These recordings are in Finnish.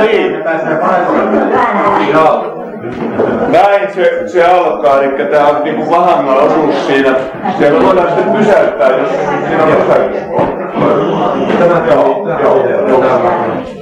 Niin, Joo. Näin se, se alkaa, eli tämä on niinku Vahangan osuus siinä. Siellä voidaan sitten pysäyttää, jos siinä on pysäytys.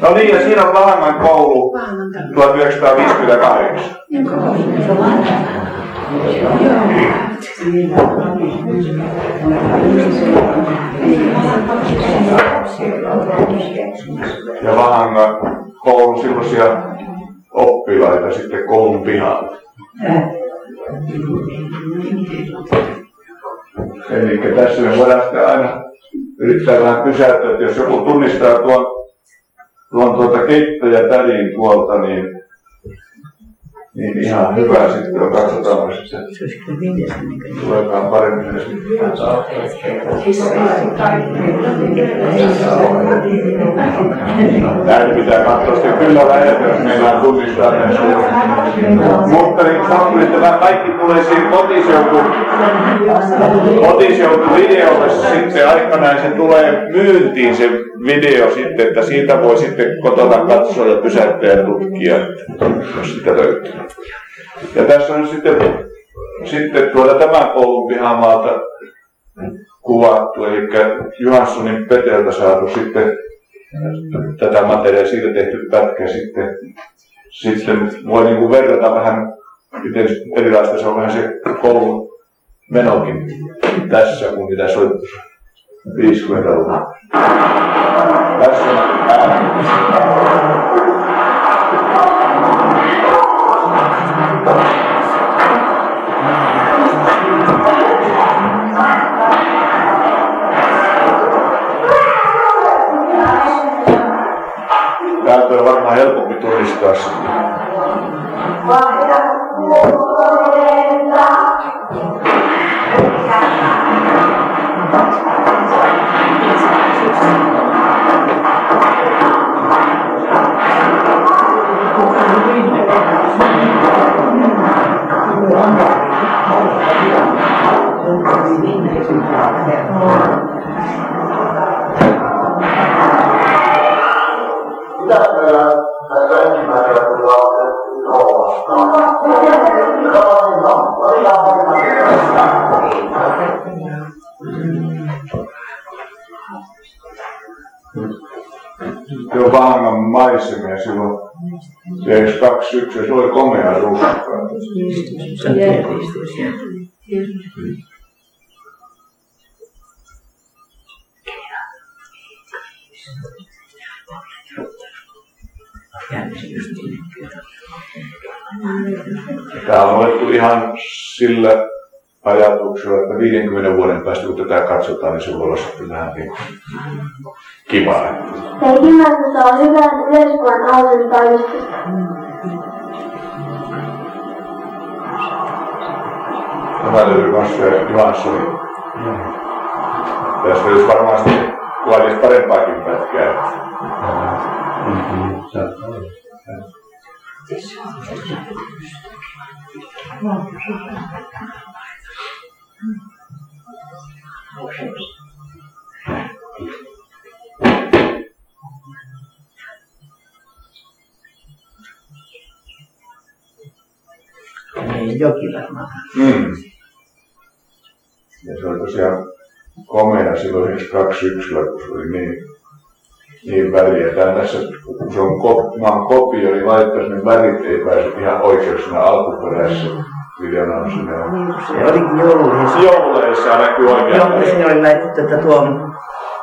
No niin, ja siinä on Vahangan koulu 1958. Ja Vahangan koulun silloisia oppilaita sitten koulun pihalla. Eli tässä me voidaan sitten aina yrittää vähän pysäyttää, että jos joku tunnistaa tuon, tuon tuota keitto ja tädin tuolta, niin niin ihan hyvä sitten on, katsotaan sitten. Tuleekaan paremmin se Näin pitää katsoa sitten kyllä lähetä, jos meillä on tunnistaa näissä. Mutta niin sanoin, että tämä kaikki tulee siinä kotiseutu, kotiseutu videolle sitten aikanaan se tulee myyntiin se video sitten, että siitä voi sitten kotona katsoa ja pysäyttää ja tutkia, jos sitä löytyy. Ja tässä on sitten, sitten tuolla tämän koulun pihamaalta kuvattu, eli Johanssonin Peteltä saatu sitten tätä materiaalia siitä tehty pätkä sitten, sitten voi niin kuin verrata vähän, miten erilaista se on vähän se koulun menokin tässä kuin mitä se on 50-luvulla. Tässä on ääni. Bye-bye. Joo, Vahangan maisemia silloin 91, se oli komea ruska. Tämä on otettu ihan sillä ajatuksella, että 50 vuoden päästä kun tätä katsotaan, niin se voi olla sitten vähän niin kiva. Ensimmäisessä on hyvän yleiskuvan Ausen toimistosta. Tämä löytyy myös se Johanssonin. Tässä olisi varmasti kuvailisi parempaakin pätkää. Niin, joki varmaan. Mm. Ja se oli tosiaan komea silloin 21, kun se oli niin, niin väliä. Tämä tässä, kun se on kop, maan kopio, niin laittaa ne värit ei pääse ihan oikein siinä alkuperäisessä videona sinne. Se olikin joululeissa. Joululeissa näkyy oikein. Joo, sinne oli laitettu, että tuo on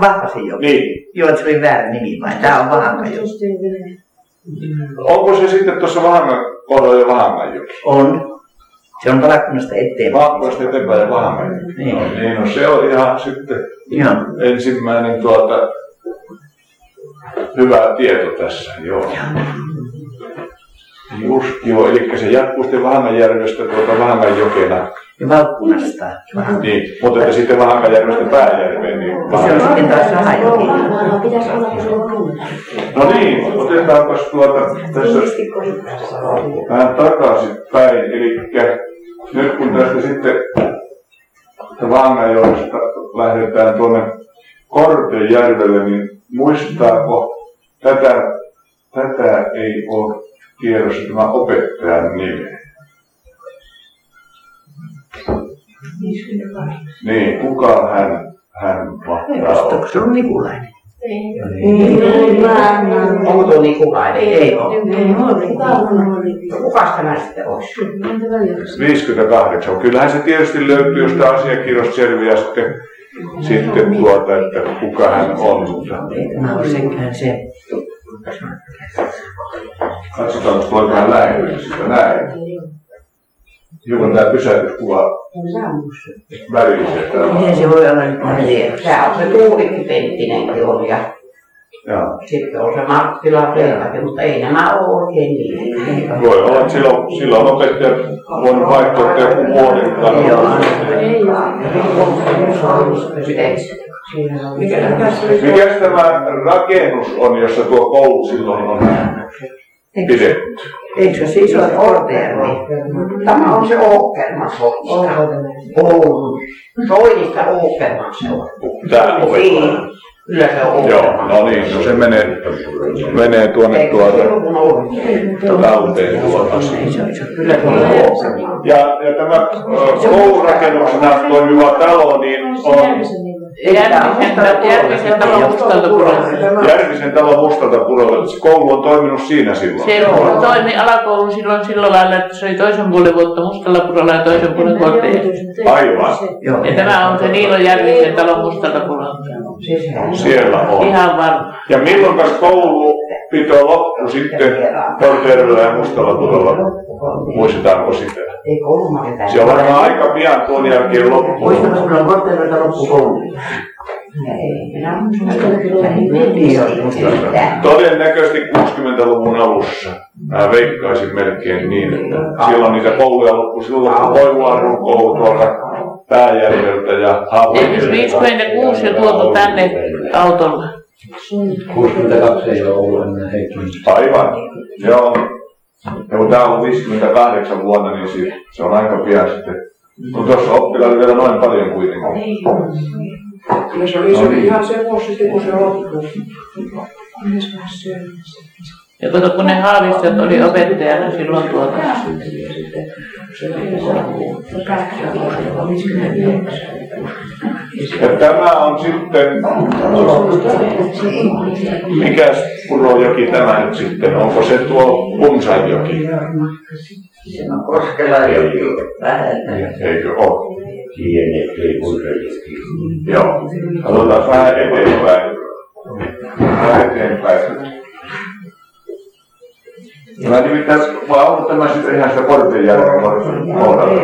Vahvasin joki. Niin. Joo, että se oli väärä nimi vai? Tämä on Vahankajoki. Onko se sitten tuossa Vahangan kohdalla jo Vahanganjoki? On. Se on Palakkunnasta eteenpäin. Vahvasti eteenpäin ja Vahanganjoki. Niin. No, niin, no se on ihan sitten Joo. ensimmäinen tuota, hyvä tieto tässä, joo. Just joo, eli se jatkuu sitten Vahanganjärvestä tuota Vahanganjokena, Ja Valkkunasta. niin, mutta että sitten Vahanganjärvestä Pääjärveen, niin Se on sitten taas kuuma. No niin, otetaanpas tuota tässä vähän takaisin päin, eli nyt kun tästä sitten Vaangajoesta lähdetään tuonne Kortejärvelle, niin muistaako tätä tätä ei ole tiedossa tämä opettajan nimi. Niin, kuka hän, hän mahtaa olla? Onko se on Nikulainen? Niin, Onko tuo Nikulainen? Ei ole. Kuka oli? No kukas tämä sitten olisi? 58. Kyllähän se tietysti löytyy jostain asiakirjoista selviää sitten, sitten tuota, että kuka hän on. Mutta Tämä on senkään se. katsotaan, voiko hän lähellä sitä näin. Hiukan tämä pysäytyskuva täällä. Miten se voi olla nyt neljä? Tämä on se Tuulikki Penttinenkin on ja Sitten on se Marttila Pelkäkin, mutta ei nämä ole oikein niin. Voi olla, että silloin, silloin opettajat voinut vaihtaa, että joku vuoden Joo. Mikäs tämä rakennus on, jossa tuo koulu silloin on pidetty? Eikö se siis ole Ortermi? Tämä on se Åkerman soista. Oulun. Soinista Åkerman se on. Se on Joo, no niin, no se menee, menee tuonne tuota talteen tuota. On. Ja, ja tämä koulurakennuksena toimiva talo, niin on Järvisen, talo mustalta purolta. Se koulu on toiminut siinä silloin. Se toimi alakoulu silloin sillä lailla, että se oli toisen puolen vuotta mustalla purolla ja toisen puolen korteilla. Aivan. Ja tämä on se Niilo Järvisen talon mustalta purolta. Siellä on. Ihan varma. Ja milloin koulupito loppui sitten Kortejärvellä ja Mustalla purolla? Muistetaanko sitä? Ei koulumainen Se on varmaan aika pian tuon jälkeen loppu. Muistatko, kun on? Ei, minä muistan. Todennäköisesti 60-luvun alussa. Mä veikkaisin melkein niin, että silloin niitä kouluja loppui. Silloin loppui Koivuarun koulu tuolta Pääjärveltä ja Eikö 56 ja tuotu tänne autolla? 62 ei ole ollut enää Heikkinen. Aivan. Joo. Ja kun tämä on 58 vuonna, niin si- se on aika pian sitten. Mutta tuossa oppilailla vielä noin paljon kuitenkin. Kyllä se oli se ihan se vuosi sitten, kun se loppui. Ja kato, kun ne haavistajat oli opettajana silloin tuota. Ja tämä on sitten, mikäs purojoki tämä nyt sitten, onko se tuo Punsanjoki? Se on Koskela joki. Vähän. Eikö ole? Pieni, ei purrejoki. Joo. Katsotaan vähän eteenpäin. Vähän eteenpäin. Mä nimittäin, vai onko tämä sitten ihan sitä Kortejärven kohdalla?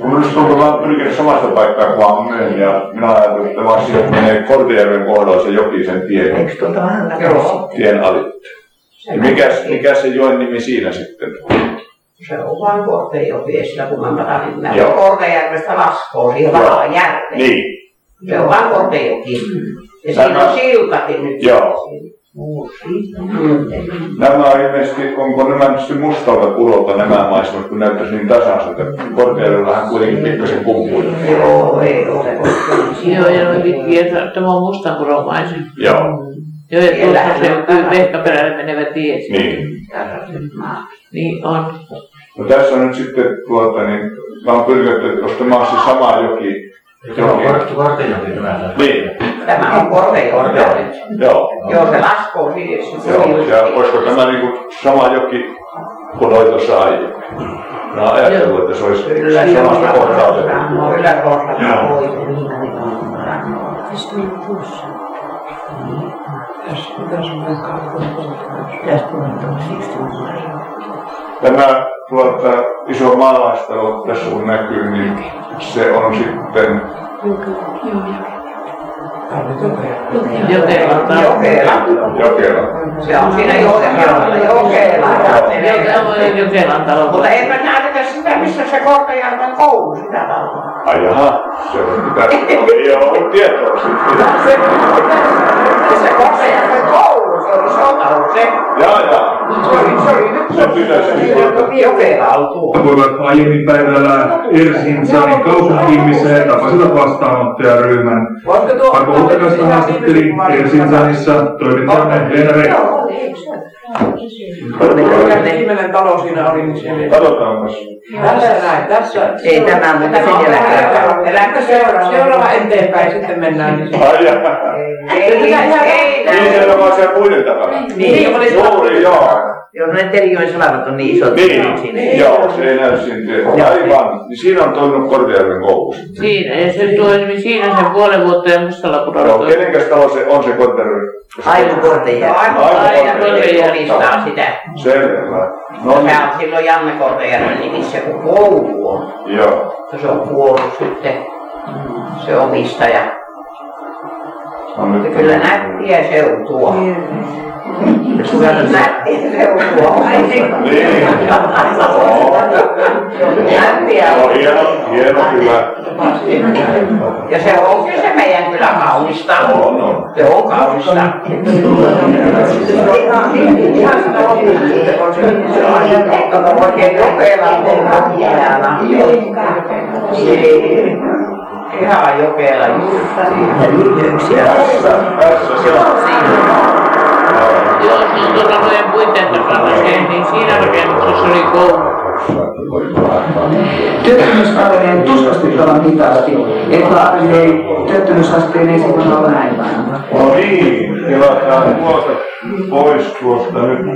Kun minusta tuntuu, että mä oon pyrkinyt samasta paikkaa kuin vaan myöhemmin, ja minä ajattelin, että tämä asia menee Kortejärven kohdalla se joki sen tien, tien alitte. Ja mikäs, mikäs se joen nimi siinä sitten? Se on vain Kortejoki, ei sillä matarin. Mä Joo. Kortejärvestä laskoo siihen vaan järveen. Niin, Se on vain Kortejoki. Ja Tämä- siinä on siltakin nyt. Joo. Mm. Nämä on ilmeisesti, onko nämä nyt sitten mustalta purolta nämä maisemat, kun näyttäisi niin tasaiselta. Kortejärvellähän kuitenkin pikkasen kumpuja. Joo, ei ole. Joo, ja noin tämä on mustanpuromaisen. Joo, Joo, ja tuossa se kyllä vehkaperälle menevä tie. niin. Niin on. No tässä on nyt sitten tuota, niin mä oon pyrkinyt, että jos tämä on se sama joki. Joki. Korttejoki tämä. Niin, Tämä on Kortejoki. joo. Joo, se laskoo se Joo, ja olisiko tämä niinku sama joki kuin oli tuossa aiemmin? Mä oon ajatellut, että se olisi Kyllä, samasta kohtaa otettu. No, yläkohdasta. Joo. Tämä tuota, iso maalaistalo tässä kun näkyy, niin se on sitten Jokelan talo. Jokela. Jokela. Se on siinä Jokela. Jokela. Jokelan- talo. Mutta eipä näytetä sitä, missä se Kortejärven koulu sitä taloa. Ai jaha, se on pitää, ei ole ollut tietoa siitä. Se, se koulu On ollut se. Jaa, jaa. Se oli, nyt Se aiemmin päivällä Ersinsanin kaupunkiin, missä vastaanottajaryhmän. Arko Utakasta haastatteli Ersinsanissa toimittajamme Leena Reikko. Viimeinen talo siinä oli, niin siellä. Katsotaanpas. Tässä näin, tässä. Ei tämä, mutta sen jälkeen. Eläkö seuraava, seuraava eteenpäin, sitten mennään. Niin se- Ai jaa. Ei, ei, ei. Niin siellä vaan siellä puiden takana. Niin, oli Juuri, joo. Joo, ne Terijoen salamat on niin isot. Niin, joo, se ei näy siinä. Aivan. Niin siinä on toiminut Kortejärven koulussa. Siinä, ja se toimi siinä sen puolen vuotta ja mustalla Joo, pudonnut. kenenkäs talo se on se Kortejärven? Aivan Kortejärvi. Aivan omistaa sitä. Selvä. No No, niin, se on silloin Janne Kortejärven nimissä, kun koulu on. joo. Se on kuollut sitten, se omistaja. No Mutta nyt. kyllä nättiä seutua. Kyllä nättiä seutua. Niin. Nättiä No, on. hieno, hieno kyllä. Ja se on kyllä se meidän kyllä kaunista. On, on. Se on kaunista. Ihan on se on jäällä. Ihan Jokela tässä se on. Joo, tuolla noiden puitteen takana se, niin siinä rakennuksessa oli koulu. Työttömyysasteen tuskastuttavan hitaasti, että arvioi työttömyysasteen ei silloin ole näin vähän. No niin, tilataan tuolta pois tuosta nyt.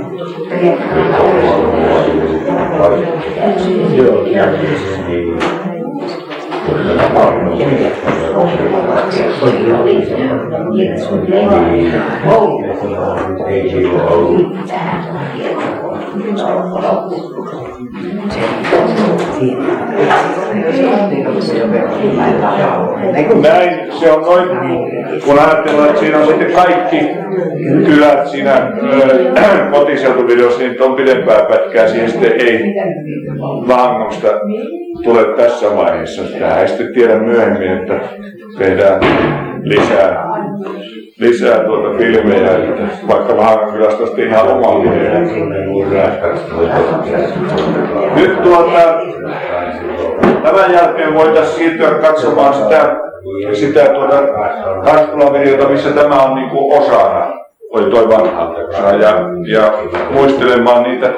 Oh, Näin se on noin, kun ajatellaan, että siinä on sitten kaikki kylät siinä ö, kotiseutuvideossa, niin on pidempää pätkää, siihen sitten ei vahingosta tule tässä vaiheessa. Tähän ei sitten tiedä myöhemmin, että tehdään lisää, lisää tuota filmejä, että vaikka Vahangan kylästä on sitten ihan oma. Nyt tuota, Tämän jälkeen voitaisiin siirtyä katsomaan sitä, sitä tuota Karstula-videota, missä tämä on niin kuin osana, oli toi vanha ja, ja muistelemaan niitä,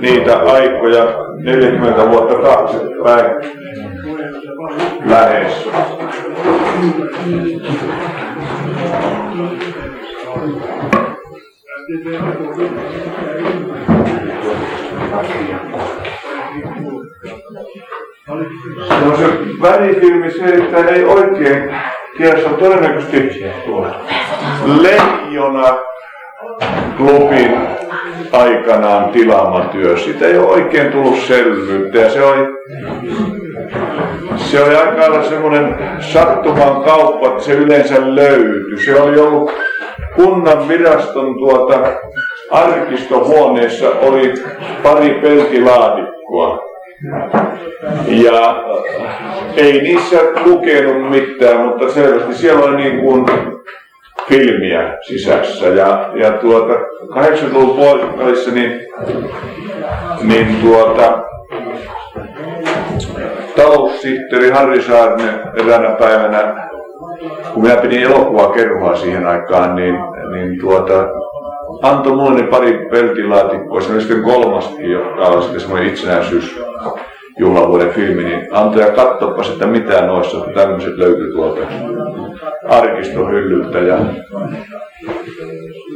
niitä aikoja 40 vuotta taaksepäin lähes. On se että ei oikein tiedä, se on todennäköisesti Leijona klubin aikanaan tilaama työ. Siitä ei ole oikein tullut selvyyttä ja se oli, se oli aika lailla semmoinen sattuman kauppa, että se yleensä löytyi. Se oli ollut kunnan viraston tuota arkistohuoneessa oli pari peltilaatikkoa. Ja ei niissä lukenut mitään, mutta selvästi siellä oli niin kuin filmiä sisässä. Ja, ja tuota, 80-luvun puolivälissä niin, niin tuota, taloussihteeri Harri Saarinen eräänä päivänä, kun minä pidin elokuvaa kerhoa siihen aikaan, niin, niin tuota, antoi mulle ne pari peltilaatikkoa, se sitten kolmaskin, joka oli sitten semmoinen itsenäisyys juhlavuoden filmi, niin antoi ja katsopas, että mitä noissa tämmöiset löytyi tuolta arkistohyllyltä. Ja,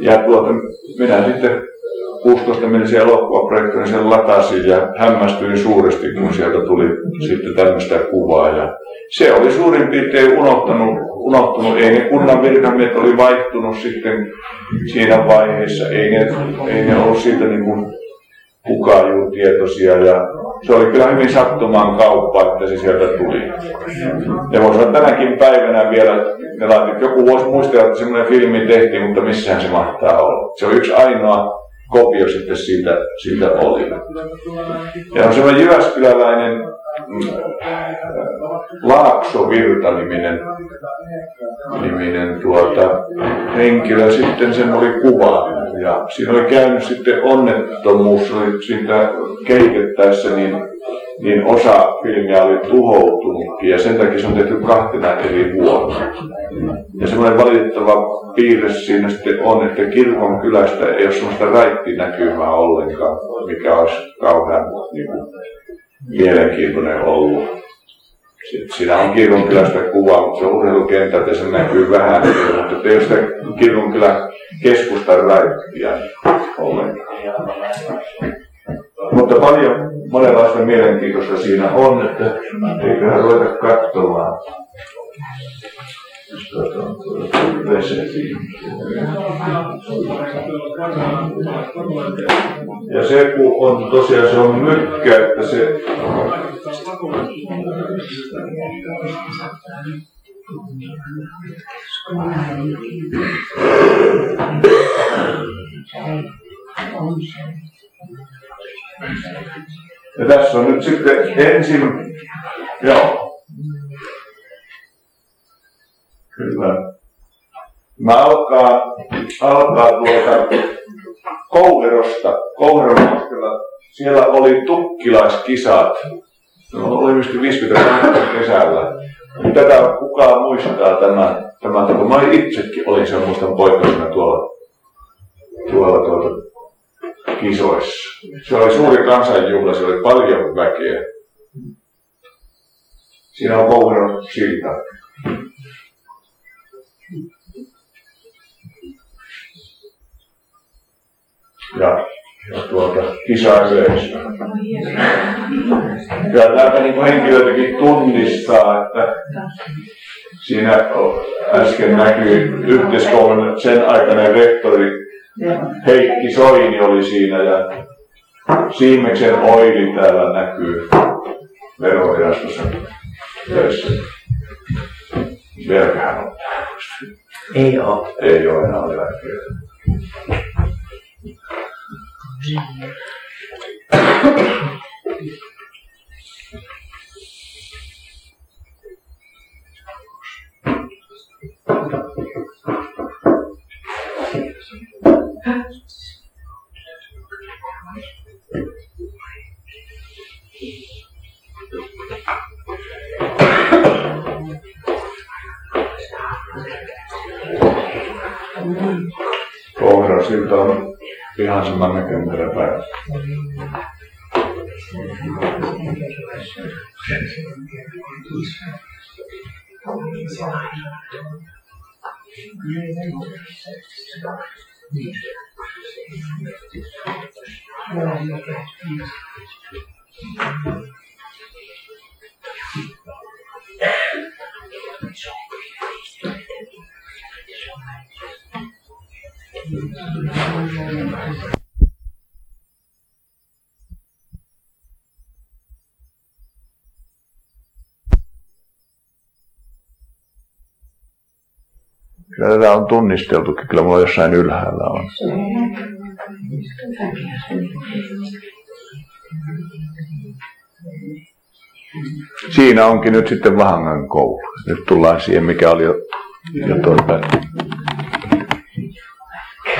ja tuota, minä sitten 16 menisi elokuvaprojektiin sen latasin ja hämmästyin suuresti, kun sieltä tuli sitten tämmöistä kuvaa. Ja se oli suurin piirtein unohtanut, unohtunut. Ei ne kunnan virkamiehet oli vaihtunut sitten siinä vaiheessa. Ei ne, ei ne ollut siitä niin kuin kukaan juuri tietoisia. Ja se oli kyllä hyvin sattumaan kauppa, että se sieltä tuli. Ja voisi olla tänäkin päivänä vielä, ne laitit, joku voisi muistaa, että semmoinen filmi tehtiin, mutta missähän se mahtaa olla. Se on yksi ainoa kopio sitten siitä, siitä oli. Ja on semmoinen Jyväskyläläinen mm, Laakso Virta-niminen niminen tuota, henkilö, sitten sen oli kuva. Ja siinä oli käynyt sitten onnettomuus, oli siitä kehitettäessä, niin, niin osa filmiä oli tuhoutunutkin ja sen takia se on tehty kahtena eri vuonna. Ja semmoinen valitettava piirre siinä sitten on, että kirkon kylästä ei ole semmoista raittinäkymää ollenkaan, mikä olisi kauhean niin kuin, mielenkiintoinen ollut. Siinä on kirkonkylästä kuva, mutta se on urheilukentältä ja se näkyy vähän, mutta ei ole sitä kirkonkylän keskustan raittia ollenkaan. Mutta paljon monenlaista mielenkiintoista siinä on, että eiköhän ruveta katsomaan. Ja se kun on tosiaan se on mykkä, että se ja tässä on nyt sitten ensin, joo, kyllä. Mä alkaa, alkaa tuolta Kouverosta, Kouveron Siellä oli tukkilaiskisat. No, oli myöskin 50 kesällä. Tätä kukaan muistaa tämän, tämän kun mä itsekin olin sen muistan poikasena tuolla, tuolla tuolla kisoissa. Se oli suuri kansanjuhla, se oli paljon väkeä. Siinä on Kouveron silta. Ja, ja tuota, kisayleisö. Ja täältä niin henkilöitäkin tunnistaa, että siinä äsken näkyy yhteiskoulun sen aikainen rehtori Heikki Soini oli siinä ja Siimeksen Oili täällä näkyy verovirastossa töissä. Vieläköhän on Ei ole. Ei ole enää तरफ़ तो यहाँ से मन रहता है। Kyllä tätä on tunnisteltukin, kyllä mulla jossain ylhäällä on. Siinä onkin nyt sitten Vahangan koulu. Nyt tullaan siihen, mikä oli jo, jo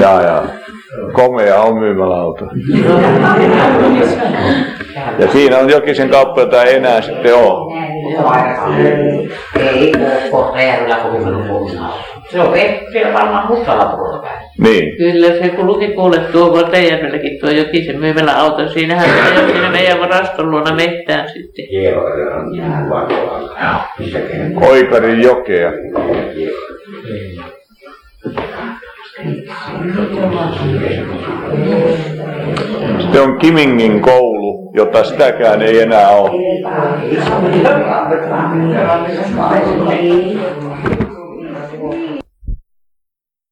Jaa, jaa. Komea on myymäläauto. Ja siinä on jokisen kauppa, jota ei enää sitten ole. Ei ole Kohtajärvellä kovin paljon puhunut. Se on siellä varmaan mustalla puolella päin. Niin. Kyllä se kun luki kuule tuo Kortejärvelläkin tuo Jokisen myymälä auto, siinähän se ajoi siinä meidän varaston luona mehtään sitten. Oikarin jokea. Sitten on Kimingin koulu. jota sitäkään ei enää ole.